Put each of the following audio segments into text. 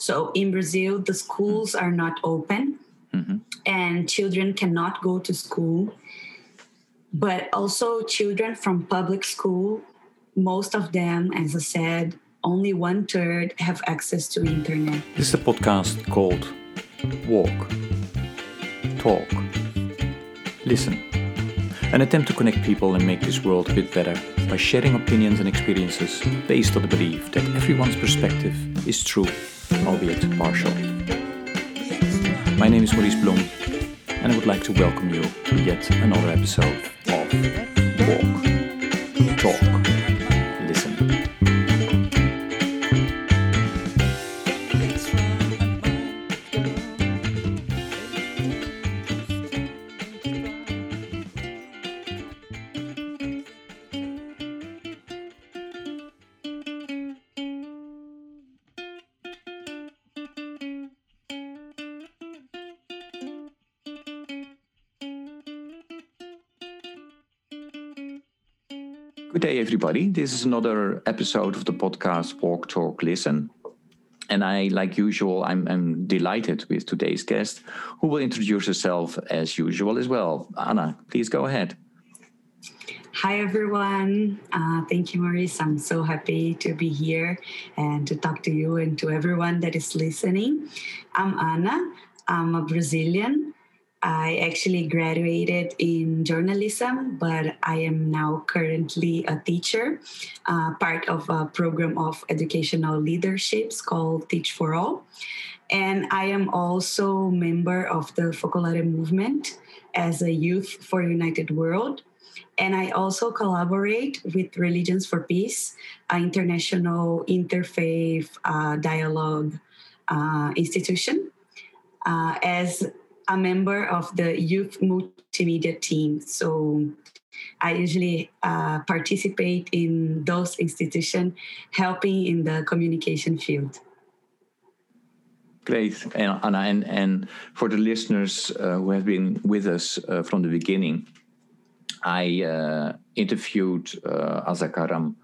So in Brazil, the schools are not open Mm-hmm. and children cannot go to school. But also, children from public school, most of them, as I said, only one third have access to internet. This is a podcast called Walk, Talk, Listen. An attempt to connect people and make this world a bit better by sharing opinions and experiences based on the belief that everyone's perspective is true, albeit partial. My name is Maurice Blom, and I would like to welcome you to yet another episode of Walk, Talk, Good day, everybody. This is another episode of the podcast Walk, Talk, Listen. And I, like usual, I'm, I'm delighted with today's guest, who will introduce herself as usual as well. Anna, please go ahead. Hi, everyone. Uh, thank you, Maurice. I'm so happy to be here and to talk to you and to everyone that is listening. I'm Anna. I'm a Brazilian. I actually graduated in journalism, but I am now currently a teacher, uh, part of a program of educational leaderships called Teach for All. And I am also member of the Focolare movement as a youth for United World. And I also collaborate with Religions for Peace, an international interfaith uh, dialogue uh, institution, uh, as a member of the youth multimedia team. So I usually uh, participate in those institutions, helping in the communication field. Great, and- Anna. And, and for the listeners uh, who have been with us uh, from the beginning, I uh, interviewed uh, Azza Karam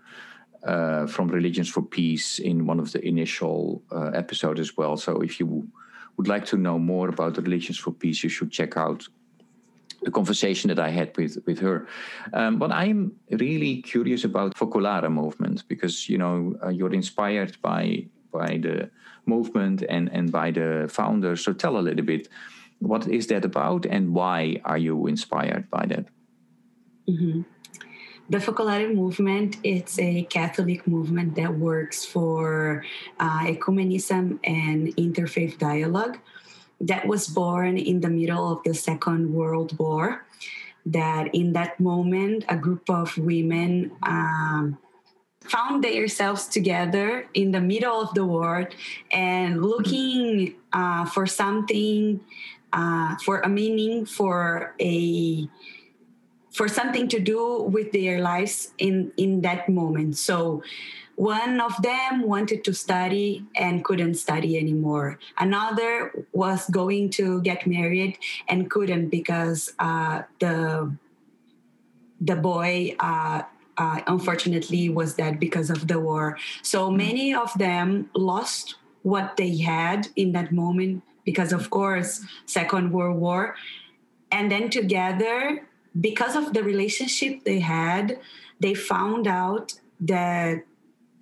uh, from Religions for Peace in one of the initial uh, episodes as well. So if you would like to know more about the Religions for Peace, you should check out the conversation that I had with with her. Um, but I'm really curious about Focolare movement because you know uh, you're inspired by by the movement and and by the founders. So tell a little bit, what is that about, and why are you inspired by that? Mhm. The Focolare movement it's a Catholic movement that works for uh, ecumenism and interfaith dialogue. That was born in the middle of the Second World War. That in that moment, a group of women um, found themselves together in the middle of the war and looking uh, for something, uh, for a meaning, for a for something to do with their lives in in that moment. So one of them wanted to study and couldn't study anymore. Another was going to get married and couldn't because uh, the the boy uh, uh, unfortunately was dead because of the war. So many of them lost what they had in that moment because of course second world war. And then together because of the relationship they had, they found out that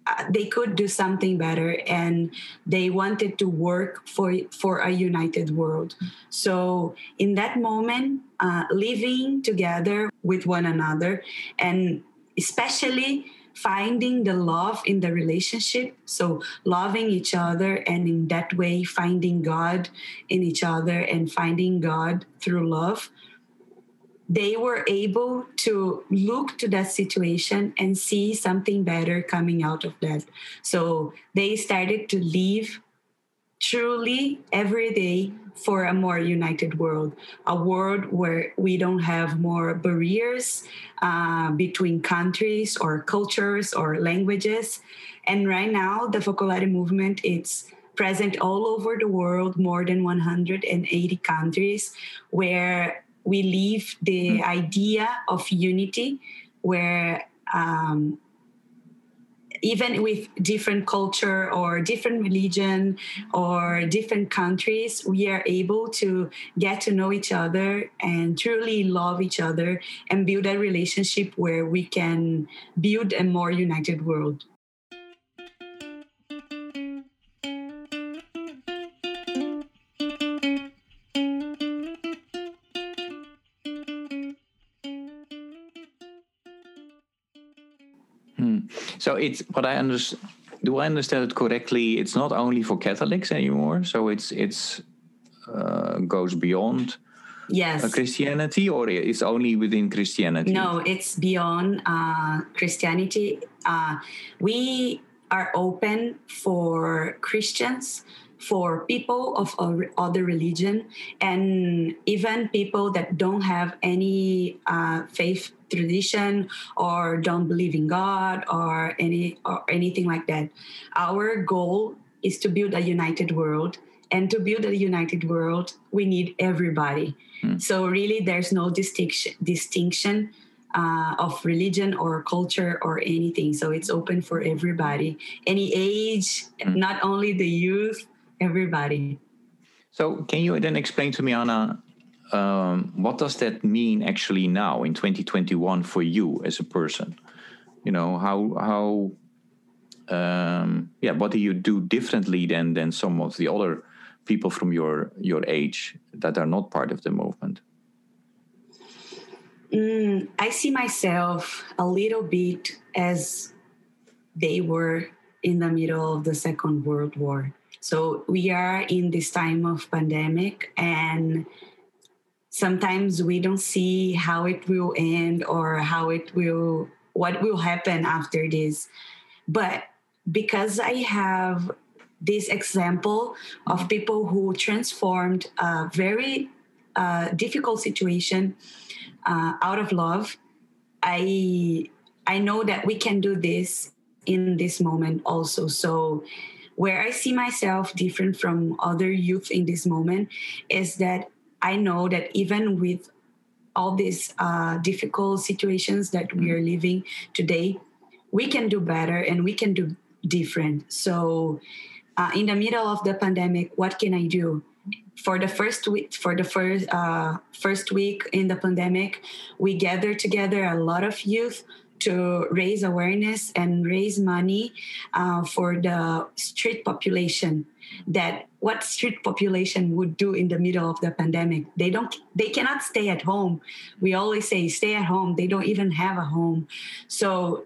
uh, they could do something better and they wanted to work for for a united world. So in that moment uh, living together with one another and especially finding the love in the relationship so loving each other and in that way finding god in each other and finding god through love they were able to look to that situation and see something better coming out of that. So they started to live truly every day for a more united world, a world where we don't have more barriers uh, between countries or cultures or languages. And right now, the Focolare movement it's present all over the world, more than 180 countries, where we leave the idea of unity where um, even with different culture or different religion or different countries, we are able to get to know each other and truly love each other and build a relationship where we can build a more united world. So it's what I understand. Do I understand it correctly? It's not only for Catholics anymore. So it's it's uh, goes beyond yes Christianity, or it's only within Christianity. No, it's beyond uh, Christianity. Uh, we are open for Christians for people of other religion and even people that don't have any uh, faith tradition or don't believe in God or any or anything like that. Our goal is to build a united world. And to build a united world, we need everybody. Mm. So really, there's no distinction distinction uh, of religion or culture or anything. So it's open for everybody, any age, mm. not only the youth, everybody. So, can you then explain to me, Anna, um, what does that mean actually now in 2021 for you as a person? You know, how how um, yeah, what do you do differently than than some of the other people from your your age that are not part of the movement? Mm, I see myself a little bit as they were in the middle of the Second World War. So we are in this time of pandemic and sometimes we don't see how it will end or how it will what will happen after this. But because I have this example of people who transformed a very uh, difficult situation uh, out of love, I I know that we can do this in this moment also. So where I see myself different from other youth in this moment is that I know that even with all these uh, difficult situations that we are living today, we can do better and we can do different. So, uh, in the middle of the pandemic, what can I do? For the first week, for the first uh, first week in the pandemic, we gathered together a lot of youth to raise awareness and raise money uh, for the street population that what street population would do in the middle of the pandemic. They don't they cannot stay at home. We always say stay at home. They don't even have a home. So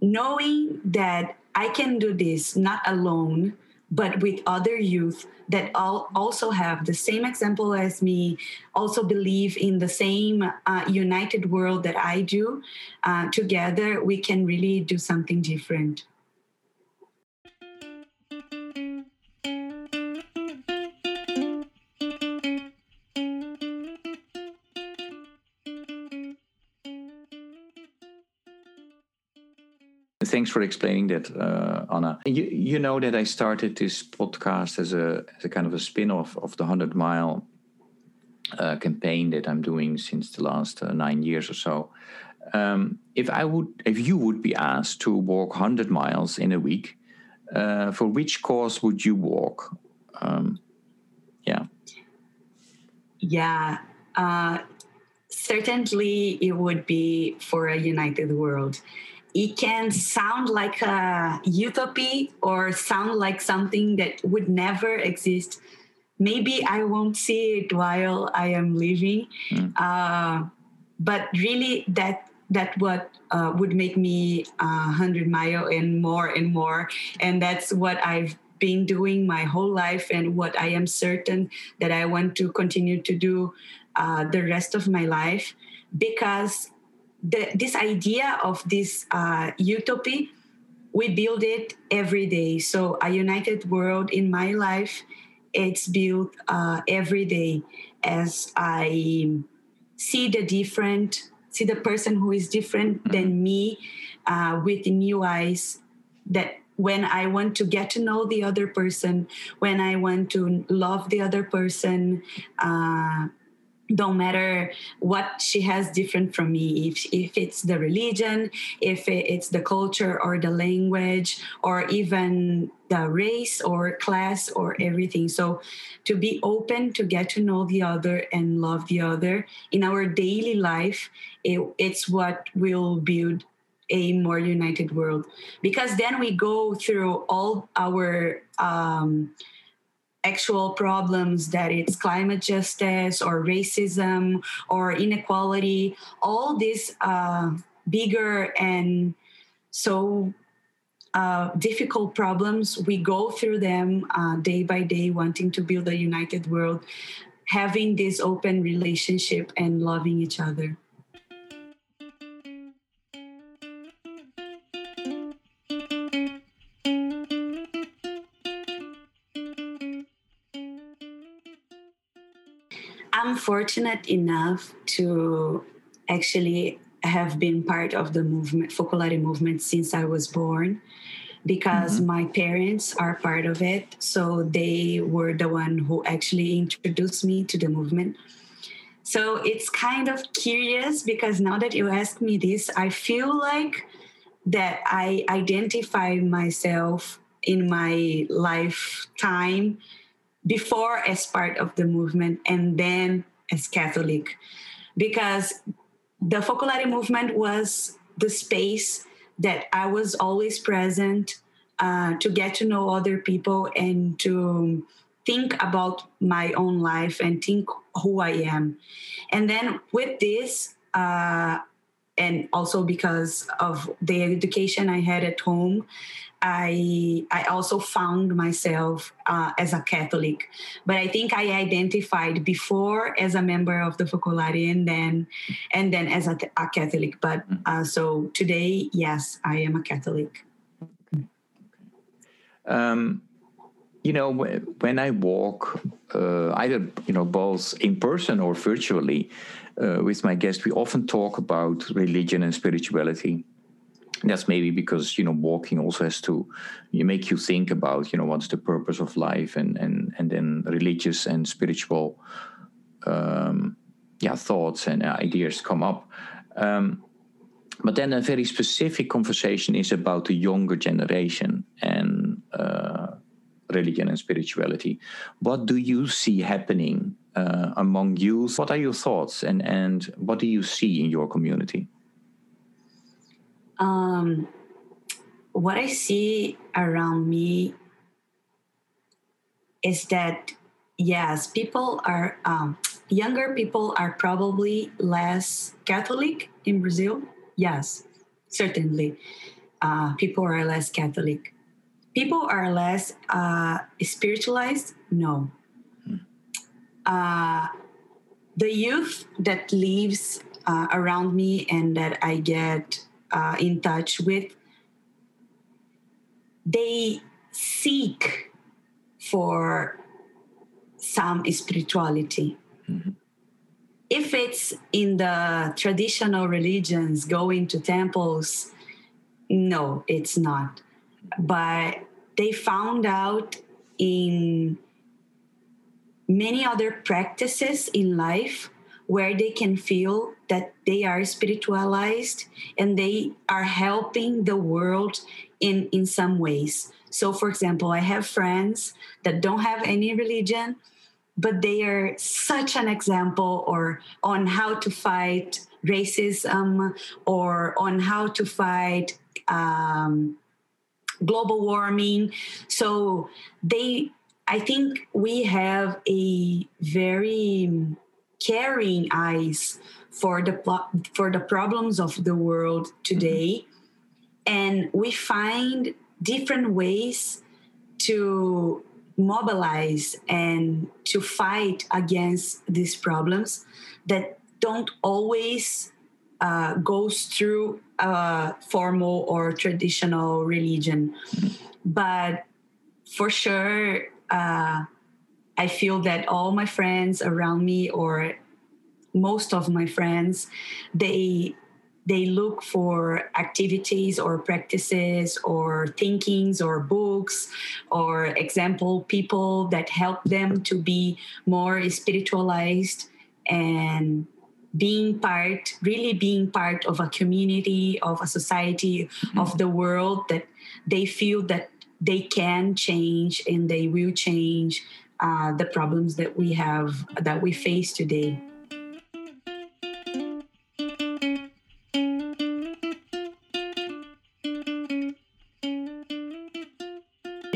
knowing that i can do this not alone but with other youth that all also have the same example as me, also believe in the same uh, united world that I do, uh, together we can really do something different. Thanks for explaining that, uh, Anna. You, you know that I started this podcast as a, as a kind of a spin off of the 100 mile uh, campaign that I'm doing since the last uh, nine years or so. Um, if I would, if you would be asked to walk 100 miles in a week, uh, for which cause would you walk? Um, yeah. Yeah. Uh, certainly, it would be for a united world it can sound like a utopia or sound like something that would never exist. Maybe I won't see it while I am living, mm. uh, but really that that what uh, would make me a uh, hundred mile and more and more, and that's what I've been doing my whole life and what I am certain that I want to continue to do uh, the rest of my life because the, this idea of this uh, utopia, we build it every day. So a united world in my life, it's built uh, every day as I see the different, see the person who is different mm-hmm. than me uh, with new eyes. That when I want to get to know the other person, when I want to love the other person, uh, don't matter what she has different from me. If, if it's the religion if it's the culture or the language or even the race or class or everything. So to be open to get to know the other and love the other in our daily life it, it's what will build a more united world. Because then we go through all our um, actual problems that it's climate justice or racism or inequality. All these uh, bigger and so uh, difficult problems we go through them uh, day by day wanting to build a united world having this open relationship and loving each other fortunate enough to actually have been part of the movement, Focolare movement, since I was born because mm-hmm. my parents are part of it. So they were the one who actually introduced me to the movement. So it's kind of curious because now that you ask me this, I feel like that I identify myself in my lifetime before as part of the movement and then as Catholic. Because the Focolare movement was the space that I was always present uh, to get to know other people and to think about my own life and think who I am. And then with this, uh, and also because of the education I had at home, I I also found myself uh, as a Catholic, but I think I identified before as a member of the Focolare and then and then as a, a Catholic. But mm. uh, so today, yes, I am a Catholic. Um, you know, when I walk, uh, either you know both in person or virtually, uh, with my guests, we often talk about religion and spirituality that's maybe because you know walking also has to you make you think about you know what's the purpose of life and and and then religious and spiritual um, yeah thoughts and ideas come up. Um, but then a very specific conversation is about the younger generation and uh, religion and spirituality. What do you see happening uh, among youth? What are your thoughts and and what do you see in your community um, what I see around me is that yes, people are um, younger people are probably less Catholic in Brazil. Yes, certainly, uh, people are less Catholic. People are less uh, spiritualized. No. Hmm. Uh, the youth that lives uh, around me and that I get uh, in touch with, they seek for some spirituality. Mm-hmm. If it's in the traditional religions, going to temples, no, it's not. But they found out in many other practices in life where they can feel that they are spiritualized and they are helping the world in in some ways. So for example i have friends that don't have any religion but they are such an example or on how to fight racism or on how to fight um, global warming. So they i think we have a very caring eyes for the for the problems of the world today. And we find different ways to mobilize and to fight against these problems that don't always uh, goes through a formal or traditional religion. But for sure uh, I feel that all my friends around me, or most of my friends, they they look for activities or practices or thinkings or books or example people that help them to be more spiritualized and being part, really being part of a community, of a society, mm-hmm. of the world that they feel that they can change and they will change uh, the problems that we have, that we face today.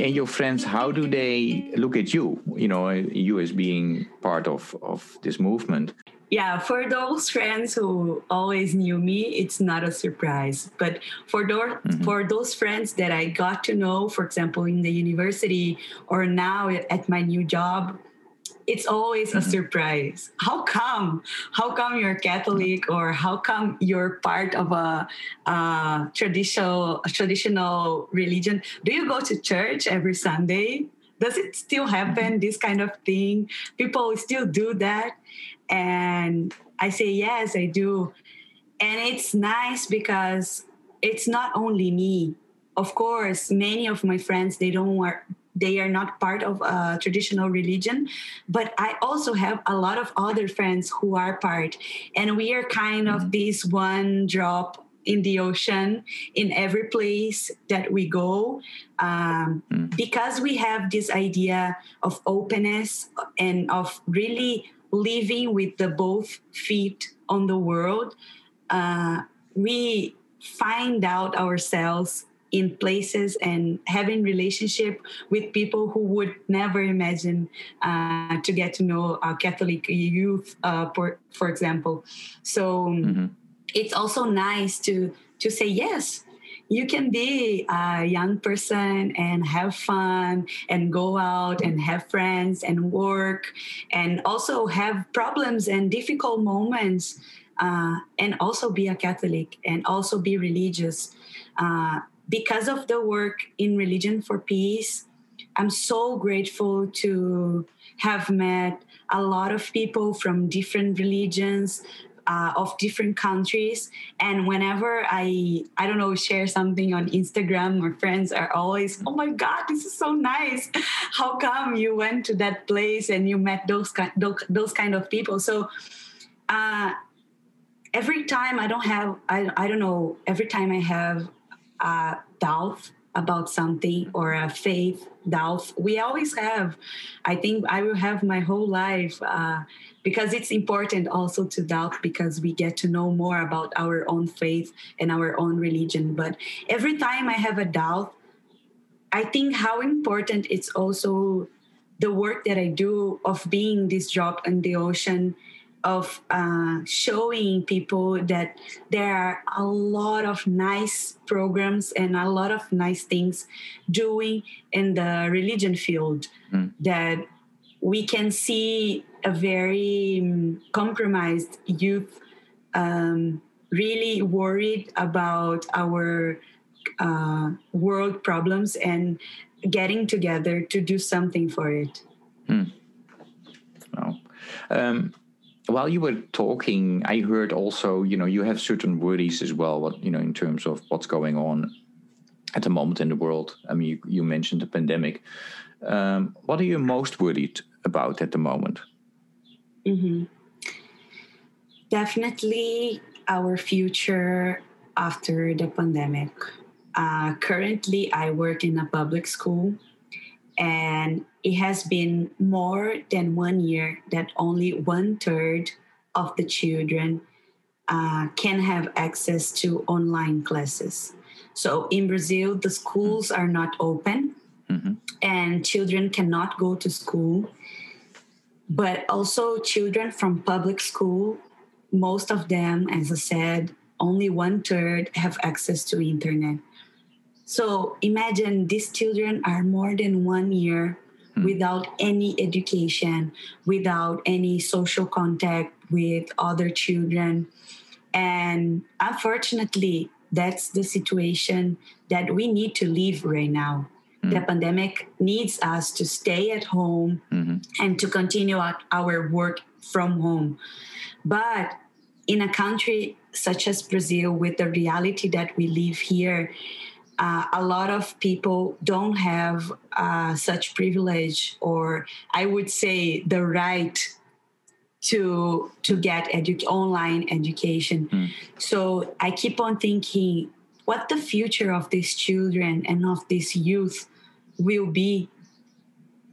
and your friends how do they look at you you know you as being part of of this movement yeah for those friends who always knew me it's not a surprise but for those mm-hmm. for those friends that i got to know for example in the university or now at my new job it's always mm-hmm. a surprise. How come? How come you're Catholic, or how come you're part of a, a traditional a traditional religion? Do you go to church every Sunday? Does it still happen? Mm-hmm. This kind of thing, people still do that, and I say yes, I do, and it's nice because it's not only me. Of course, many of my friends they don't work they are not part of a traditional religion but i also have a lot of other friends who are part and we are kind mm-hmm. of this one drop in the ocean in every place that we go um, mm. because we have this idea of openness and of really living with the both feet on the world uh, we find out ourselves in places and having relationship with people who would never imagine uh, to get to know our Catholic youth, uh, for, for example. So mm-hmm. It's also nice to to say yes. You can be a young person and have fun and go out and have friends and work and also have problems and difficult moments uh, and also be a Catholic and also be religious. Uh, because of the work in Religion for Peace, I'm so grateful to have met a lot of people from different religions, uh, of different countries. And whenever i i don't know share something on instagram my friends are always oh my god this is so nice. How come you went to that place and you met those kind those, kind of people? So uh, every time i don't have I, I don't know every time i have a doubt about something or a faith doubt. We always have i think i will have my whole life uh, because it's important also to doubt because we get to know more about our own faith and our own religion. But every time i have a doubt i think how important it's also the work that i do of being this drop in the ocean of uh, showing people that there are a lot of nice programs and a lot of nice things doing in the religion field mm. that we can see a very um, compromised youth um, really worried about our uh, world problems and getting together to do something for it. Hmm. Well, um, while you were talking, I heard also, you know, you have certain worries as well, what, you know, in terms of what's going on at the moment in the world. I mean, you, you mentioned the pandemic. Um, what are you most worried about at the moment? Mm-hmm. Definitely our future after the pandemic. Uh, currently, I work in a public school and it has been more than one year that only one third of the children uh, can have access to online classes. So in Brazil, the schools are not open mm-hmm. and children cannot go to school. But also, children from public school, most of them, as I said, only one third have access to internet. So imagine these children are more than one year mm. without any education, without any social contact with other children. And unfortunately, that's the situation that we need to live right now. Mm. The pandemic needs us to stay at home mm-hmm. and to continue our work from home. But in a country such as Brazil, with the reality that we live here, uh, a lot of people don't have uh, such privilege, or I would say the right to to get edu- online education. Mm. So I keep on thinking what the future of these children and of this youth will be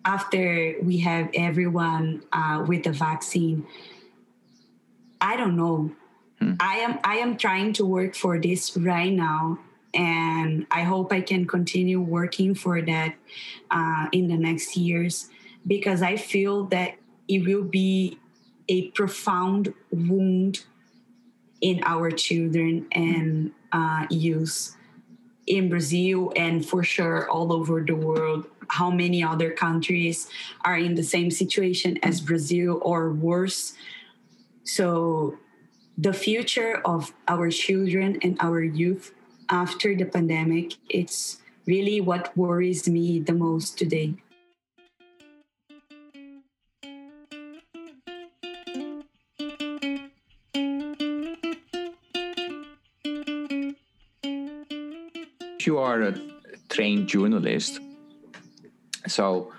after we have everyone uh, with the vaccine. I don't know. Hmm. I am I am trying to work for this right now, and I hope I can continue working for that uh, in the next years because I feel that it will be a profound wound in our children and uh, youth in Brazil and for sure all over the world. How many other countries are in the same situation as Brazil or worse? So, the future of our children and our youth after the pandemic, it's really what worries me the most today. You are a trained journalist, so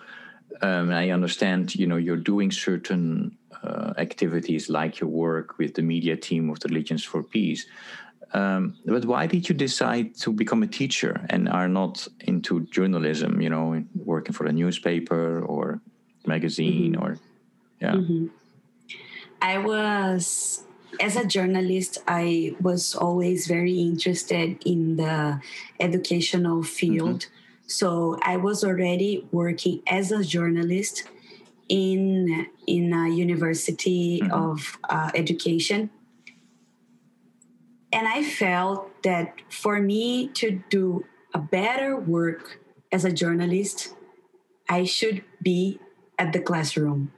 um, I understand. You know, you're doing certain uh, activities like your work with the media team of the Religions for Peace. Um, but why did you decide to become a teacher and are not into journalism? You know, working for a newspaper or magazine Mhm. or yeah. Mhm. I was, as a journalist, I was always very interested in the educational field. So I was already working as a journalist in in a university Mhm. of uh, education, and I felt that for me to do a better work as a journalist, I should be at the classroom.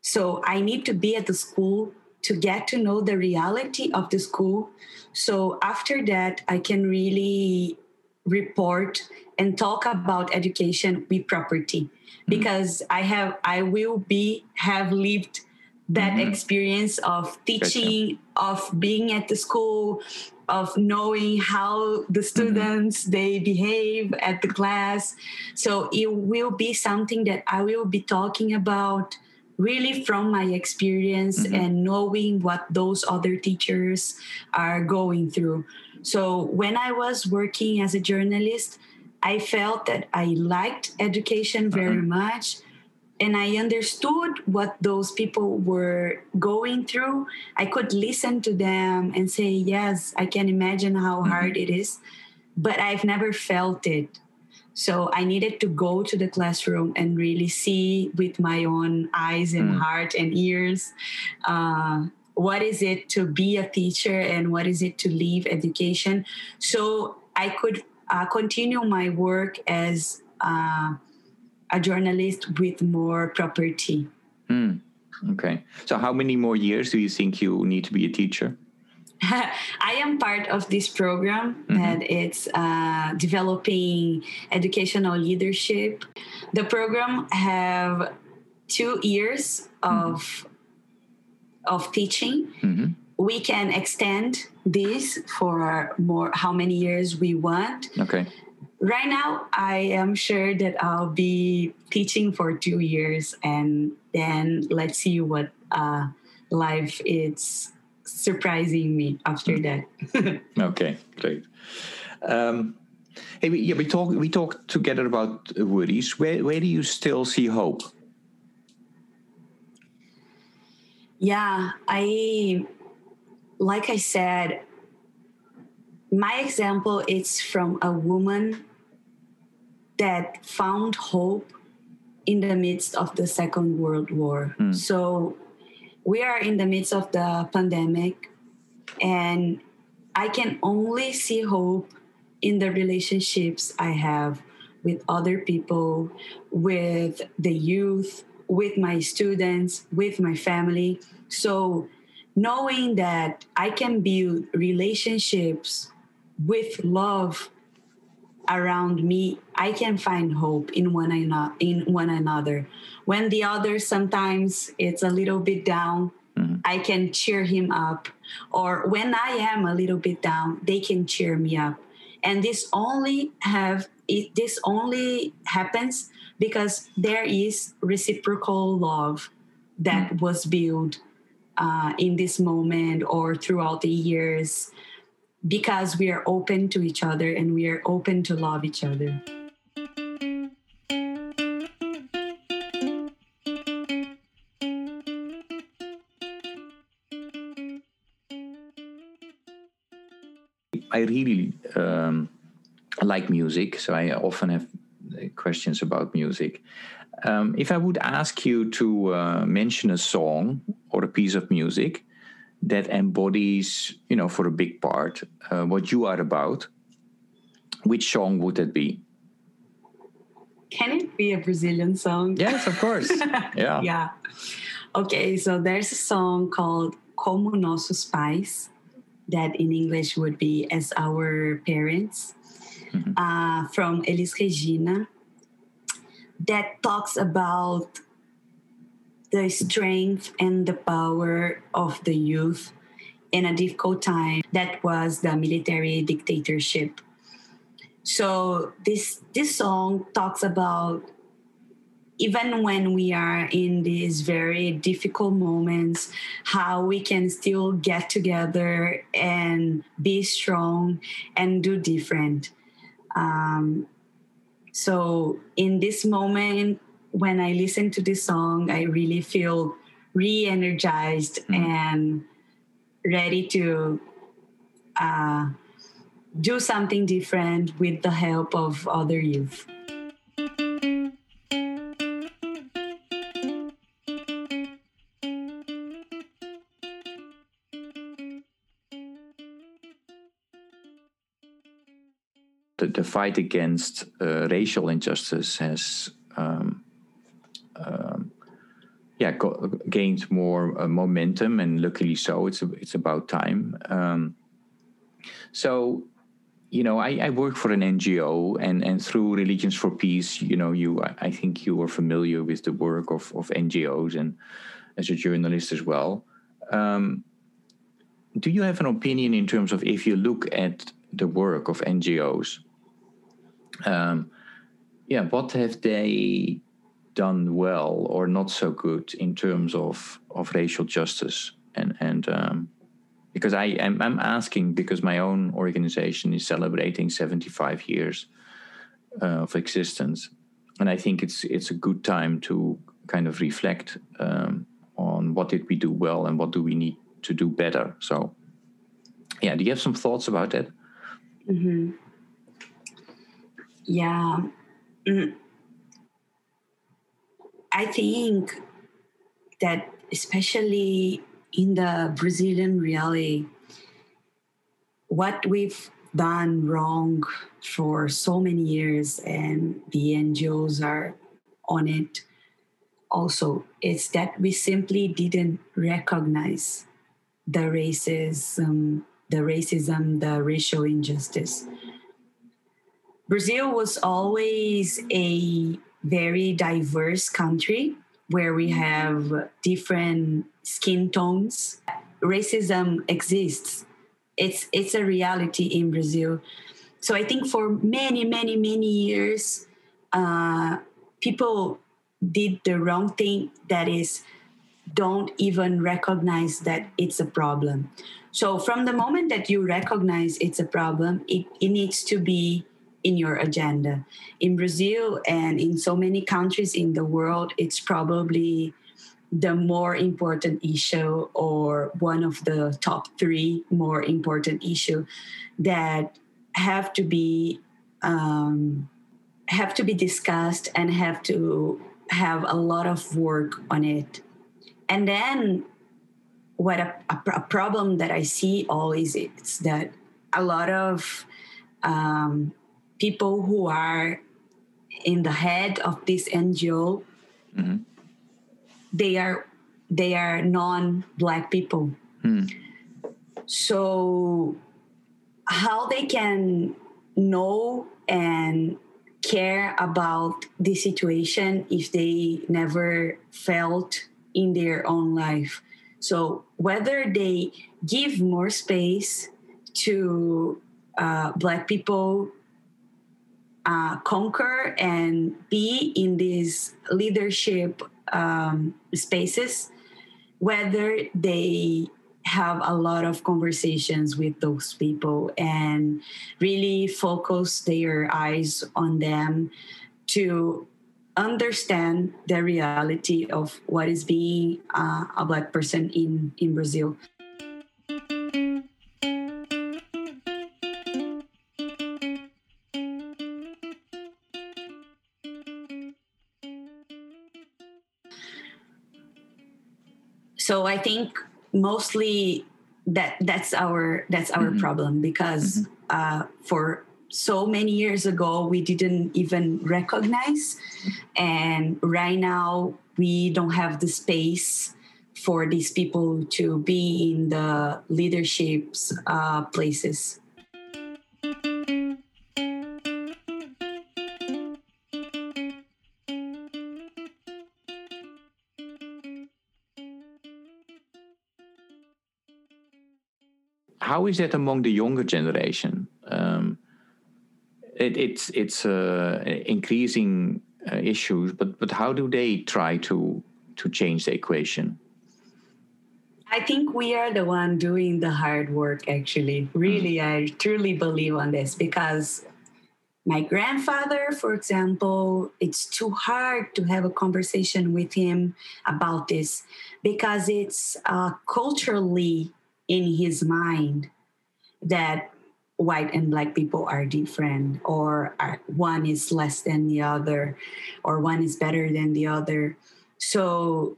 So I need to be at the school to get to know the reality of the school. So after that, I can really report and talk about education with property because I have I will be have lived that Mhm. experience of teaching, of being at the school, of knowing how the students they behave at the class. So it will be something that I will be talking about really from my experience Mhm. and knowing what those other teachers are going through. So when I was working as a journalist, I felt that I liked education very much and I understood what those people were going through. I could listen to them and say, Yes, I can imagine how hard it is, but I've never felt it. So I needed to go to the classroom and really see with my own eyes and Mm. heart and ears uh, what is it to be a teacher and what is it to leave education. So I could uh, continue my work as uh, a journalist with more property. Hmm. Okay. So, how many more years do you think you need to be a teacher? I am part of this program Mhm. that it's uh, developing educational leadership. The program have two years of of teaching. hmm We can extend this for more how many years we want. Okay. Right now, I am sure that I'll be teaching for two years, and then let's see what uh, life is surprising me after that. Okay, great. Um, hey, we, yeah, we talk we talked together about worries. Where where do you still see hope? Yeah, I like I said, my example is from a woman that found hope in the midst of the Second World War. Hmm. So we are in the midst of the pandemic, and I can only see hope in the relationships I have with other people, with the youth, with my students, with my family. So, knowing that I can build relationships with love around me, I can find hope in one another. In one another, when the other sometimes it's a little bit down, Mhm. I can cheer him up. Or when I am a little bit down, they can cheer me up. And this only have it, this only happens because there is reciprocal love that was built uh, in this moment or throughout the years because we are open to each other and we are open to love each other. I really um, like music, so I often have questions about music. Um, if I would ask you to uh, mention a song or a piece of music that embodies, you know, for a big part, uh, what you are about, which song would that be? Can it be a Brazilian song? Yes, of course. yeah. yeah. Okay, so there's a song called Como Nossos Pais, that in English would be As Our Parents, mm-hmm. uh, from Elis Regina, that talks about the strength and the power of the youth in a difficult time that was the military dictatorship. So this this song talks about even when we are in these very difficult moments how we can still get together and be strong and do different. Um, so in this moment when i listen to this song i really feel re-energized mm. and ready to uh, do something different with the help of other youth. The, the fight against uh, racial injustice has um, um, yeah gained more uh, momentum and luckily so it's it's about time um, so you know, I, I, work for an NGO, and, and through Religions for Peace, you know, you I think you are familiar with the work of, of NGOs and as a journalist as well. Um, do you have an opinion in terms of if you look at the work of NGOs? Um, yeah, what have they done well or not so good in terms of, of racial justice and and um, because I am I'm asking because my own organization is celebrating 75 years uh, of existence, and I think it's it's a good time to kind of reflect um, on what did we do well and what do we need to do better. So, yeah, do you have some thoughts about that? Mm-hmm. Yeah. Mm. I think that especially in the Brazilian reality, what we've done wrong for so many years, and the NGOs are on it also, is that we simply didn't recognize the racism, the racism, the racial injustice. Brazil was always a very diverse country where we have different skin tones. Racism exists. It's it's a reality in Brazil. So I think for many, many, many years, uh, people did the wrong thing. That is, don't even recognize that it's a problem. So from the moment that you recognize it's a problem, it, it needs to be in your agenda. In Brazil and in so many countries in the world, it's probably the more important issue or one of the top three more important issue that have to be um, have to be discussed and have to have a lot of work on it and then what a, a, problem that i see always is that a lot of um, people who are in the head of this NGO, mm-hmm. they are they are non-black people. Mm. So how they can know and care about the situation if they never felt in their own life. So whether they give more space to uh, black people uh, conquer and be in these leadership um, spaces whether they have a lot of conversations with those people and really focus their eyes on them to understand the reality of what is being uh, a black person in in Brazil. So I think mostly that that's our that's our mm-hmm. problem because mm-hmm. uh, for so many years ago we didn't even recognize and right now we don't have the space for these people to be in the leaderships uh, places how is that among the younger generation? Um, it, it's it's uh, increasing uh, issues, but but how do they try to to change the equation? I think we are the one doing the hard work. Actually, really, mm. I truly believe on this because my grandfather, for example, it's too hard to have a conversation with him about this because it's uh, culturally in his mind that white and black people are different or are, one is less than the other or one is better than the other. So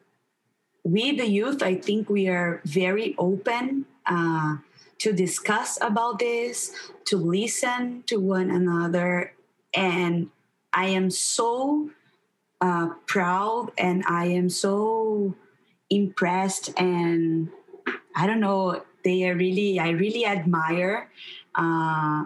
we the youth i think we are very open uh, to discuss about this to listen to one another and i am so uh, proud and i am so impressed and i don't know they are really i really admire uh,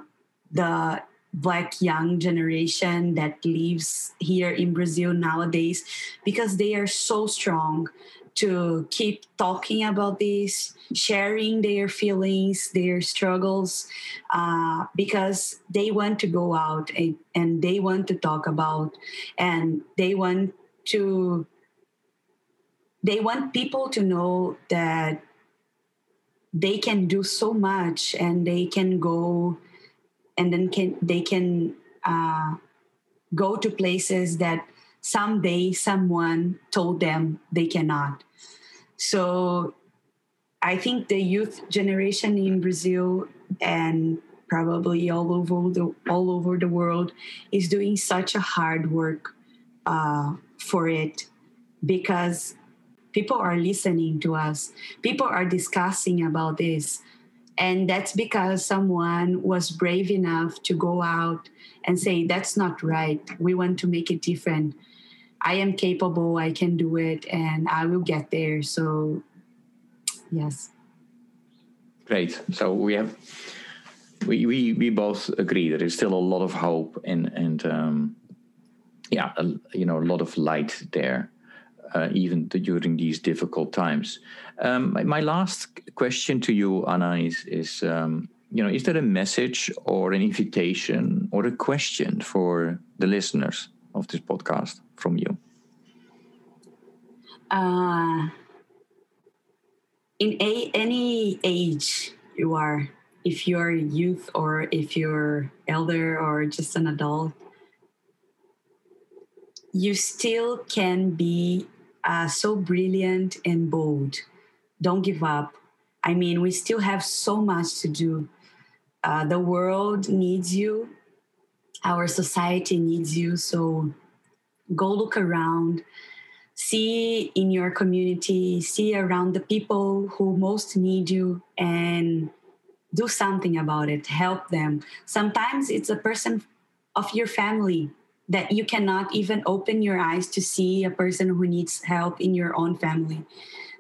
the black young generation that lives here in brazil nowadays because they are so strong to keep talking about this sharing their feelings their struggles uh, because they want to go out and, and they want to talk about and they want to they want people to know that they can do so much and they can go and then can they can uh, go to places that someday someone told them they cannot. So i think the youth generation in brazil and probably all over the all over the world is doing such a hard work uh, for it because people are listening to us. People are discussing about this. And that's because someone was brave enough to go out and say that's not right. We want to make it different. I am capable. I can do it and i will get there. So yes. Great. So we have we we, we both agree there is still a lot of hope and and um, yeah a, you know a lot of light there uh, even during these difficult times. Um, my, my, last question to you, Anna, is, is um, you know, is there a message or an invitation or a question for the listeners of this podcast from you? Uh, in a, any age you are, if you're youth or if you're elder or just an adult, you still can be uh, so brilliant and bold. Don't give up. I mean, we still have so much to do. Uh, the world needs you, our society needs you. So go look around, see in your community, see around the people who most need you, and do something about it. Help them. Sometimes it's a person of your family that you cannot even open your eyes to see a person who needs help in your own family.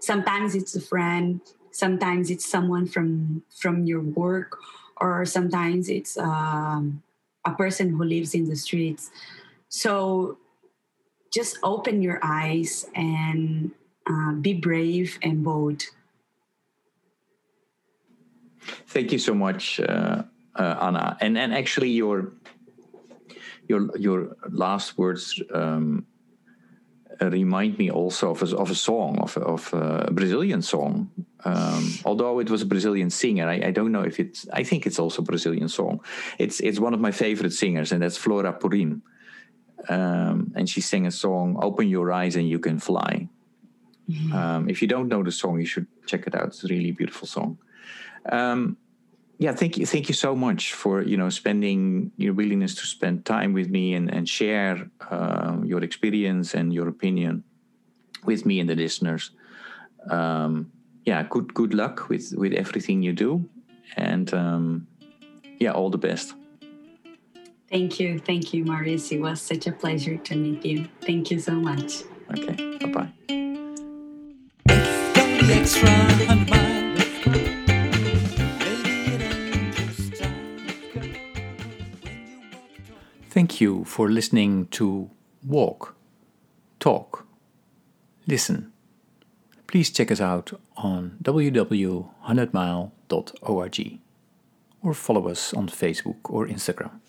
Sometimes it's a friend sometimes it's someone from from your work or sometimes it's um, a person who lives in the streets. So just open your eyes and uh, be brave and bold. Thank you so much uh, uh, anna. And and actually your your your last words um, remind me also of a, of a song, of, of a Brazilian song. Um, although it was a Brazilian singer, I, I, don't know if it's. I think it's also a Brazilian song. It's it's one of my favorite singers, and that's Flora Purim. Um, and she sang a song, "Open Your Eyes and You Can Fly." Mm-hmm. Um, if you don't know the song, you should check it out. It's a really beautiful song. Um, yeah, thank you, thank you so much for you know spending your willingness to spend time with me and and share uh, your experience and your opinion with me and the listeners. Um, yeah, good good luck with with everything you do, and um, yeah, all the best. Thank you, thank you, Maurice. It was such a pleasure to meet you. Thank you so much. Okay, bye bye Thank you for listening to Walk, Talk, Listen. Please check us out on www.100mile.org or follow us on Facebook or Instagram.